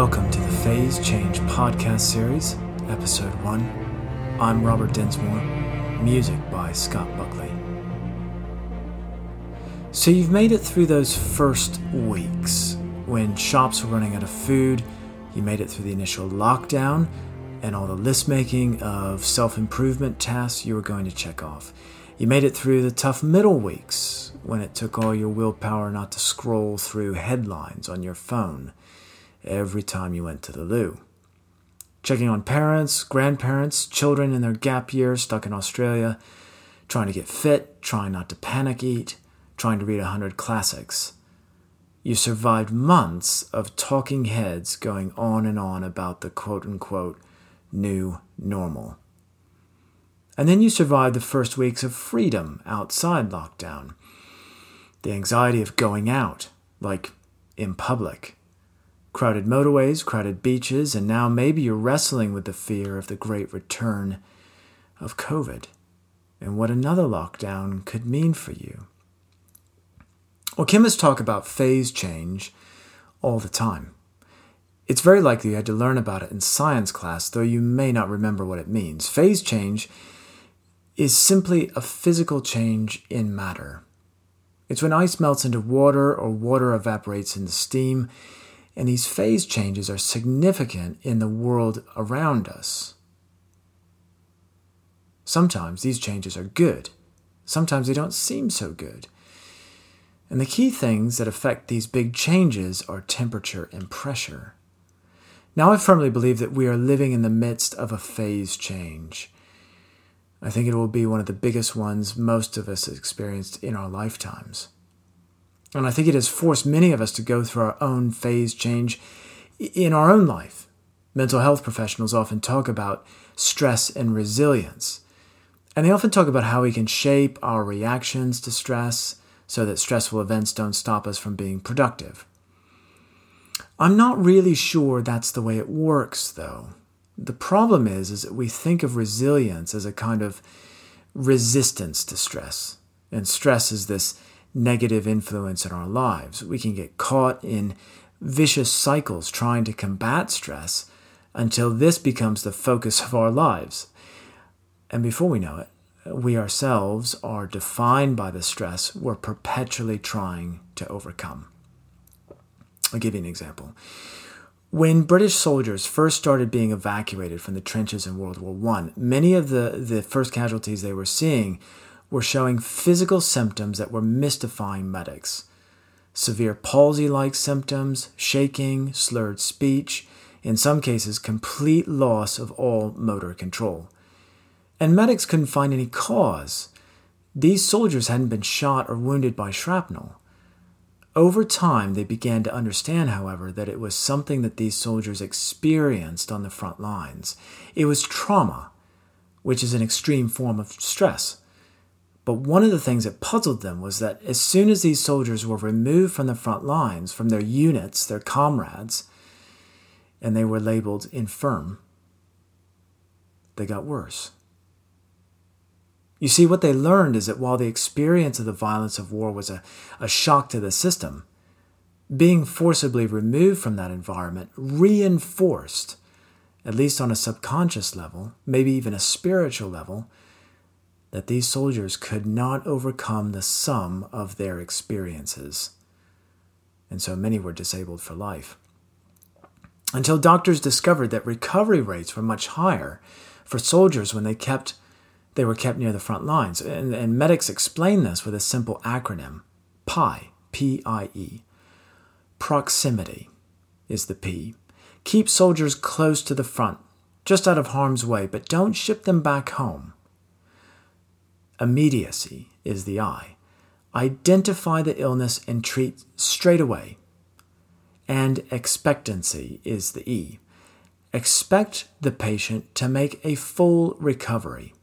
Welcome to the Phase Change podcast series, episode 1. I'm Robert Densmore, music by Scott Buckley. So, you've made it through those first weeks when shops were running out of food, you made it through the initial lockdown, and all the list making of self improvement tasks you were going to check off. You made it through the tough middle weeks when it took all your willpower not to scroll through headlines on your phone every time you went to the loo. Checking on parents, grandparents, children in their gap year stuck in Australia, trying to get fit, trying not to panic eat, trying to read a hundred classics. You survived months of talking heads going on and on about the quote unquote new normal. And then you survived the first weeks of freedom outside lockdown. The anxiety of going out, like in public, crowded motorways, crowded beaches, and now maybe you're wrestling with the fear of the great return of COVID and what another lockdown could mean for you. Well, chemists talk about phase change all the time. It's very likely you had to learn about it in science class, though you may not remember what it means. Phase change is simply a physical change in matter. It's when ice melts into water or water evaporates into steam and these phase changes are significant in the world around us. Sometimes these changes are good, sometimes they don't seem so good. And the key things that affect these big changes are temperature and pressure. Now, I firmly believe that we are living in the midst of a phase change. I think it will be one of the biggest ones most of us experienced in our lifetimes. And I think it has forced many of us to go through our own phase change in our own life. Mental health professionals often talk about stress and resilience. And they often talk about how we can shape our reactions to stress so that stressful events don't stop us from being productive. I'm not really sure that's the way it works, though. The problem is, is that we think of resilience as a kind of resistance to stress. And stress is this negative influence in our lives. We can get caught in vicious cycles trying to combat stress until this becomes the focus of our lives. And before we know it, we ourselves are defined by the stress we're perpetually trying to overcome. I'll give you an example. When British soldiers first started being evacuated from the trenches in World War I, many of the, the first casualties they were seeing were showing physical symptoms that were mystifying medics severe palsy like symptoms, shaking, slurred speech, in some cases, complete loss of all motor control. And medics couldn't find any cause. These soldiers hadn't been shot or wounded by shrapnel. Over time, they began to understand, however, that it was something that these soldiers experienced on the front lines. It was trauma, which is an extreme form of stress. But one of the things that puzzled them was that as soon as these soldiers were removed from the front lines, from their units, their comrades, and they were labeled infirm, they got worse. You see, what they learned is that while the experience of the violence of war was a, a shock to the system, being forcibly removed from that environment reinforced, at least on a subconscious level, maybe even a spiritual level, that these soldiers could not overcome the sum of their experiences. And so many were disabled for life. Until doctors discovered that recovery rates were much higher for soldiers when they kept they were kept near the front lines. And, and medics explain this with a simple acronym PIE, P I E. Proximity is the P. Keep soldiers close to the front, just out of harm's way, but don't ship them back home. Immediacy is the I. Identify the illness and treat straight away. And expectancy is the E. Expect the patient to make a full recovery.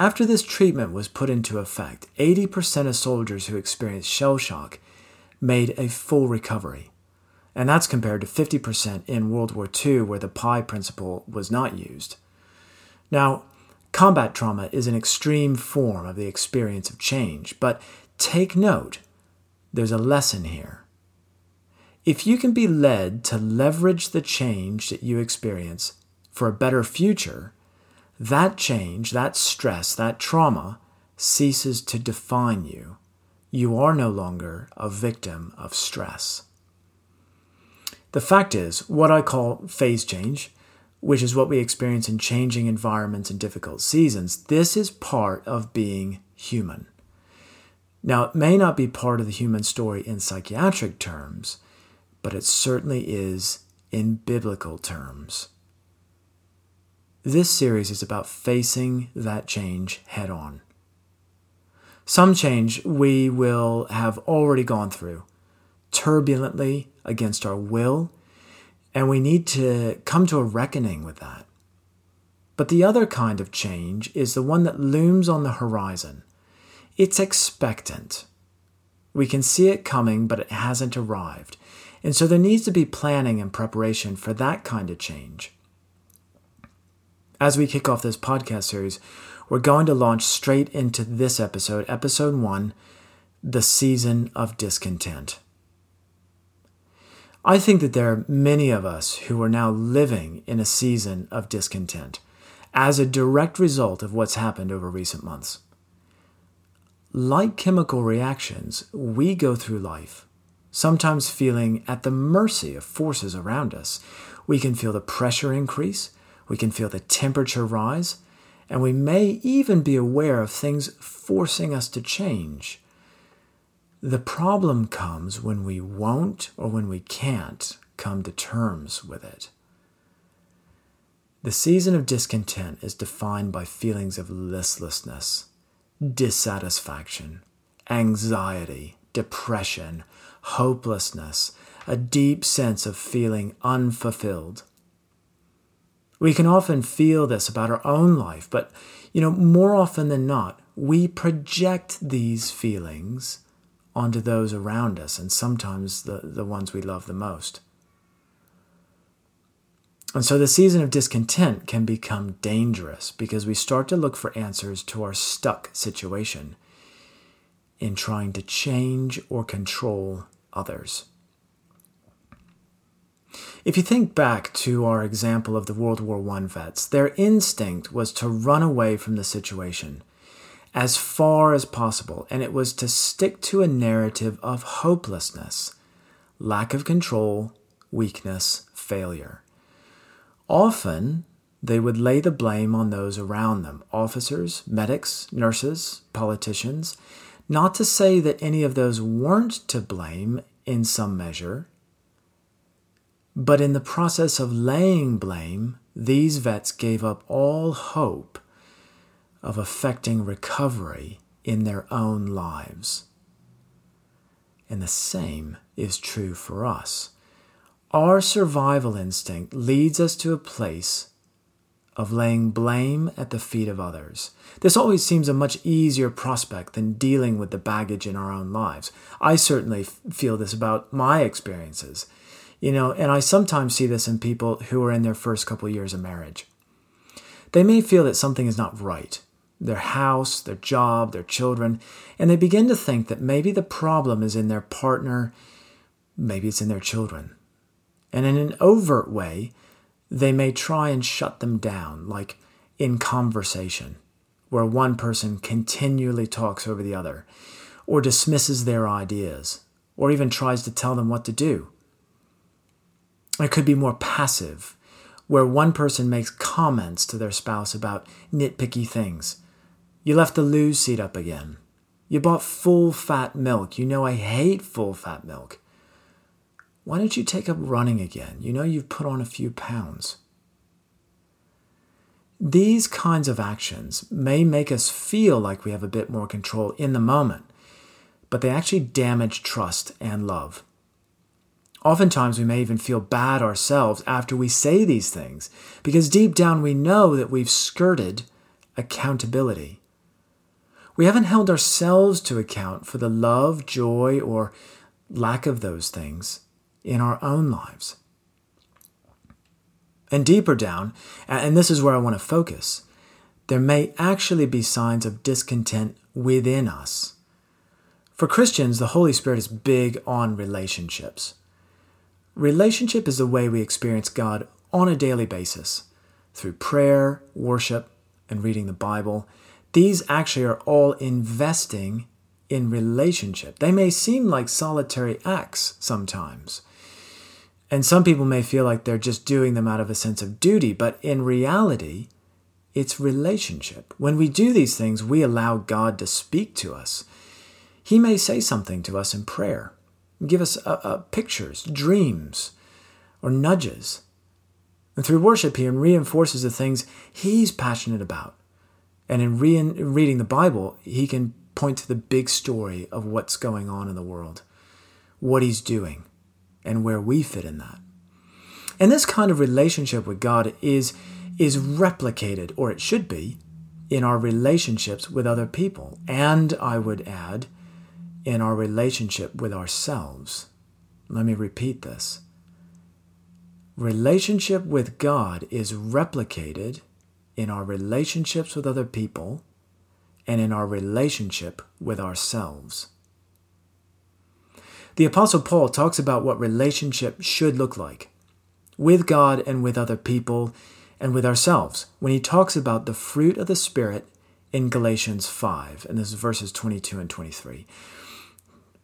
After this treatment was put into effect, 80% of soldiers who experienced shell shock made a full recovery. And that's compared to 50% in World War II, where the PIE principle was not used. Now, Combat trauma is an extreme form of the experience of change, but take note there's a lesson here. if you can be led to leverage the change that you experience for a better future, that change, that stress, that trauma ceases to define you. You are no longer a victim of stress. The fact is, what I call phase change, which is what we experience in changing environments and difficult seasons, this is part of being human. Now, it may not be part of the human story in psychiatric terms, but it certainly is in biblical terms. This series is about facing that change head on. Some change we will have already gone through, turbulently against our will, and we need to come to a reckoning with that. But the other kind of change is the one that looms on the horizon. It's expectant. We can see it coming, but it hasn't arrived. And so there needs to be planning and preparation for that kind of change. As we kick off this podcast series, we're going to launch straight into this episode, episode one The Season of Discontent. I think that there are many of us who are now living in a season of discontent as a direct result of what's happened over recent months. Like chemical reactions, we go through life, sometimes feeling at the mercy of forces around us. We can feel the pressure increase, we can feel the temperature rise, and we may even be aware of things forcing us to change. The problem comes when we won't or when we can't come to terms with it. The season of discontent is defined by feelings of listlessness, dissatisfaction, anxiety, depression, hopelessness, a deep sense of feeling unfulfilled. We can often feel this about our own life, but you know, more often than not, we project these feelings onto those around us and sometimes the, the ones we love the most. And so the season of discontent can become dangerous because we start to look for answers to our stuck situation in trying to change or control others. If you think back to our example of the World War I vets, their instinct was to run away from the situation as far as possible, and it was to stick to a narrative of hopelessness, lack of control, weakness, failure. Often, they would lay the blame on those around them officers, medics, nurses, politicians. Not to say that any of those weren't to blame in some measure, but in the process of laying blame, these vets gave up all hope of affecting recovery in their own lives. And the same is true for us. Our survival instinct leads us to a place of laying blame at the feet of others. This always seems a much easier prospect than dealing with the baggage in our own lives. I certainly feel this about my experiences. You know, and I sometimes see this in people who are in their first couple years of marriage. They may feel that something is not right their house, their job, their children, and they begin to think that maybe the problem is in their partner, maybe it's in their children. And in an overt way, they may try and shut them down, like in conversation, where one person continually talks over the other, or dismisses their ideas, or even tries to tell them what to do. It could be more passive, where one person makes comments to their spouse about nitpicky things you left the loo seat up again. You bought full fat milk. You know I hate full fat milk. Why don't you take up running again? You know you've put on a few pounds. These kinds of actions may make us feel like we have a bit more control in the moment, but they actually damage trust and love. Oftentimes, we may even feel bad ourselves after we say these things because deep down we know that we've skirted accountability. We haven't held ourselves to account for the love, joy, or lack of those things in our own lives. And deeper down, and this is where I want to focus, there may actually be signs of discontent within us. For Christians, the Holy Spirit is big on relationships. Relationship is the way we experience God on a daily basis through prayer, worship, and reading the Bible. These actually are all investing in relationship. They may seem like solitary acts sometimes. And some people may feel like they're just doing them out of a sense of duty, but in reality, it's relationship. When we do these things, we allow God to speak to us. He may say something to us in prayer, give us uh, uh, pictures, dreams, or nudges. And through worship, He reinforces the things He's passionate about. And in re- reading the Bible, He can point to the big story of what's going on in the world, what He's doing, and where we fit in that. And this kind of relationship with God is, is replicated, or it should be, in our relationships with other people. And I would add, in our relationship with ourselves. Let me repeat this. Relationship with God is replicated in our relationships with other people and in our relationship with ourselves. The Apostle Paul talks about what relationship should look like with God and with other people and with ourselves when he talks about the fruit of the Spirit in Galatians 5, and this is verses 22 and 23.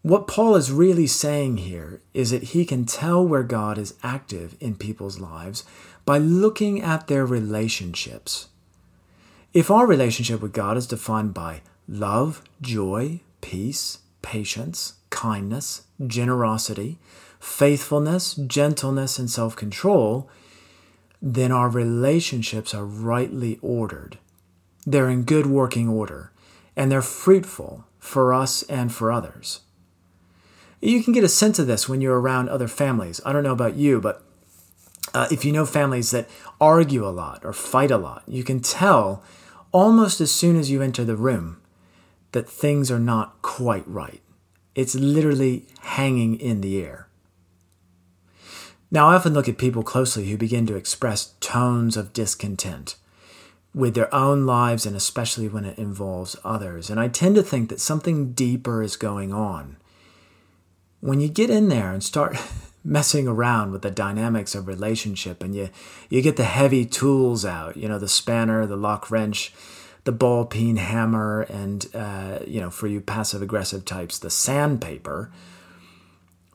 What Paul is really saying here is that he can tell where God is active in people's lives by looking at their relationships. If our relationship with God is defined by love, joy, peace, patience, kindness, generosity, faithfulness, gentleness, and self control, then our relationships are rightly ordered. They're in good working order, and they're fruitful for us and for others. You can get a sense of this when you're around other families. I don't know about you, but uh, if you know families that argue a lot or fight a lot, you can tell almost as soon as you enter the room that things are not quite right. It's literally hanging in the air. Now, I often look at people closely who begin to express tones of discontent with their own lives and especially when it involves others. And I tend to think that something deeper is going on. When you get in there and start messing around with the dynamics of relationship and you, you get the heavy tools out, you know, the spanner, the lock wrench, the ball peen hammer, and, uh, you know, for you passive aggressive types, the sandpaper.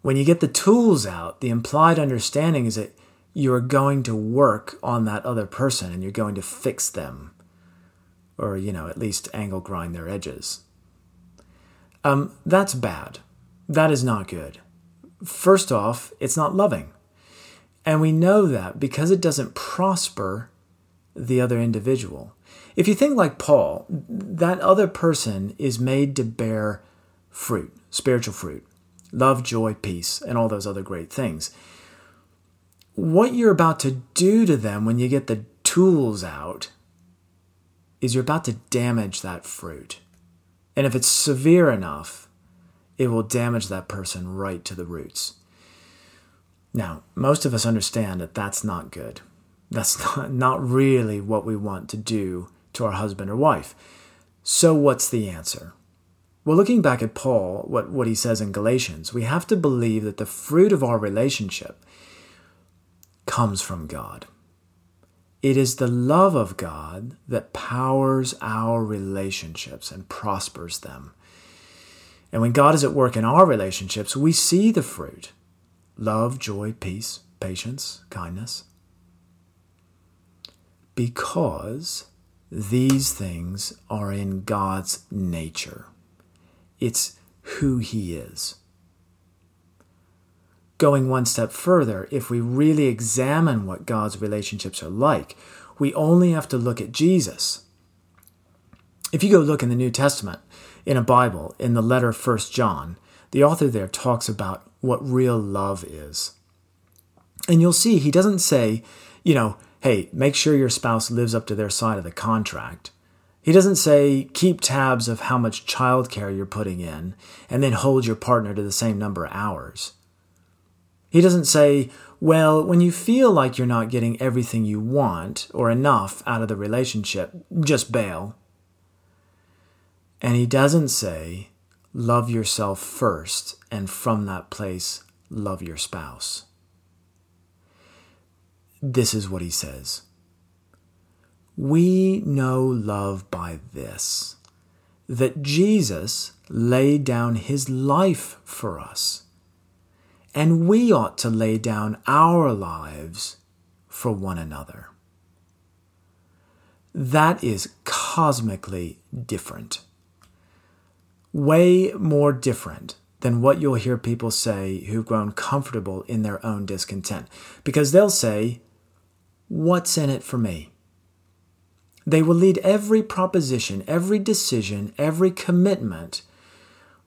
When you get the tools out, the implied understanding is that you're going to work on that other person and you're going to fix them or, you know, at least angle grind their edges. Um, that's bad. That is not good. First off, it's not loving. And we know that because it doesn't prosper the other individual. If you think like Paul, that other person is made to bear fruit, spiritual fruit, love, joy, peace, and all those other great things. What you're about to do to them when you get the tools out is you're about to damage that fruit. And if it's severe enough, it will damage that person right to the roots. Now, most of us understand that that's not good. That's not, not really what we want to do to our husband or wife. So, what's the answer? Well, looking back at Paul, what, what he says in Galatians, we have to believe that the fruit of our relationship comes from God. It is the love of God that powers our relationships and prospers them. And when God is at work in our relationships, we see the fruit love, joy, peace, patience, kindness. Because these things are in God's nature, it's who He is. Going one step further, if we really examine what God's relationships are like, we only have to look at Jesus. If you go look in the New Testament, in a Bible, in the letter First John, the author there talks about what real love is. And you'll see he doesn't say, you know, hey, make sure your spouse lives up to their side of the contract. He doesn't say keep tabs of how much childcare you're putting in and then hold your partner to the same number of hours. He doesn't say, well, when you feel like you're not getting everything you want or enough out of the relationship, just bail. And he doesn't say, love yourself first, and from that place, love your spouse. this is what he says We know love by this, that Jesus laid down his life for us, and we ought to lay down our lives for one another. That is cosmically different. Way more different than what you'll hear people say who've grown comfortable in their own discontent. Because they'll say, What's in it for me? They will lead every proposition, every decision, every commitment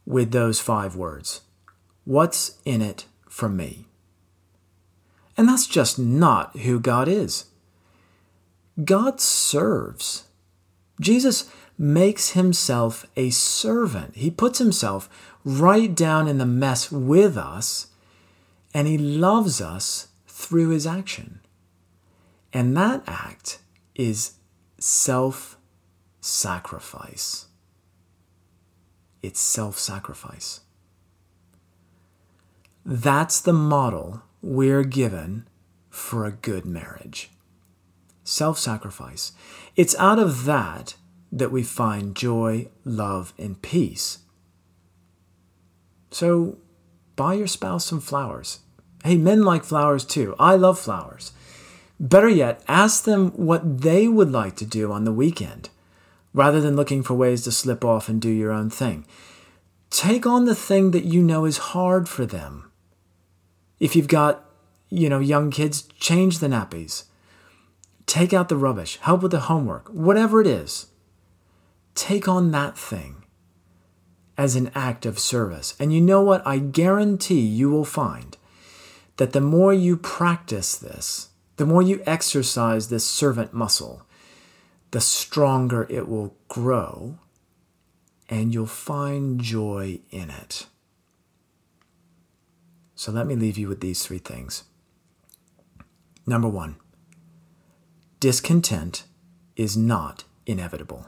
with those five words What's in it for me? And that's just not who God is. God serves. Jesus makes himself a servant. He puts himself right down in the mess with us, and he loves us through his action. And that act is self sacrifice. It's self sacrifice. That's the model we're given for a good marriage. Self sacrifice. It's out of that that we find joy, love, and peace. So buy your spouse some flowers. Hey, men like flowers too. I love flowers. Better yet, ask them what they would like to do on the weekend, rather than looking for ways to slip off and do your own thing. Take on the thing that you know is hard for them. If you've got, you know, young kids, change the nappies. Take out the rubbish, help with the homework, whatever it is. Take on that thing as an act of service. And you know what? I guarantee you will find that the more you practice this, the more you exercise this servant muscle, the stronger it will grow, and you'll find joy in it. So let me leave you with these three things. Number one, discontent is not inevitable.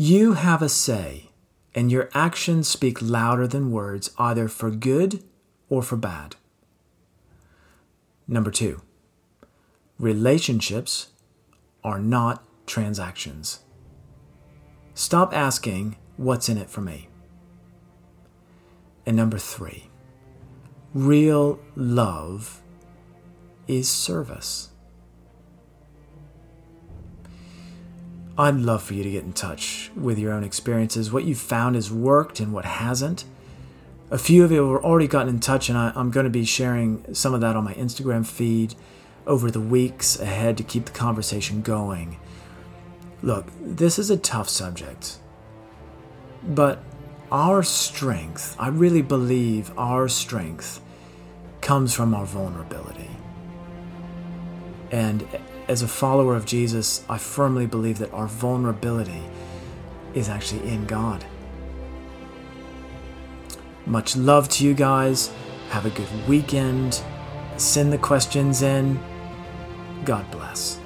You have a say, and your actions speak louder than words, either for good or for bad. Number two, relationships are not transactions. Stop asking, What's in it for me? And number three, real love is service. I'd love for you to get in touch with your own experiences, what you've found has worked and what hasn't. A few of you have already gotten in touch, and I, am going to be sharing some of that on my Instagram feed over the weeks ahead to keep the conversation going. Look, this is a tough subject, but our strength, I really believe our strength, comes from our vulnerability. And as a follower of Jesus, I firmly believe that our vulnerability is actually in God. Much love to you guys. Have a good weekend. Send the questions in. God bless.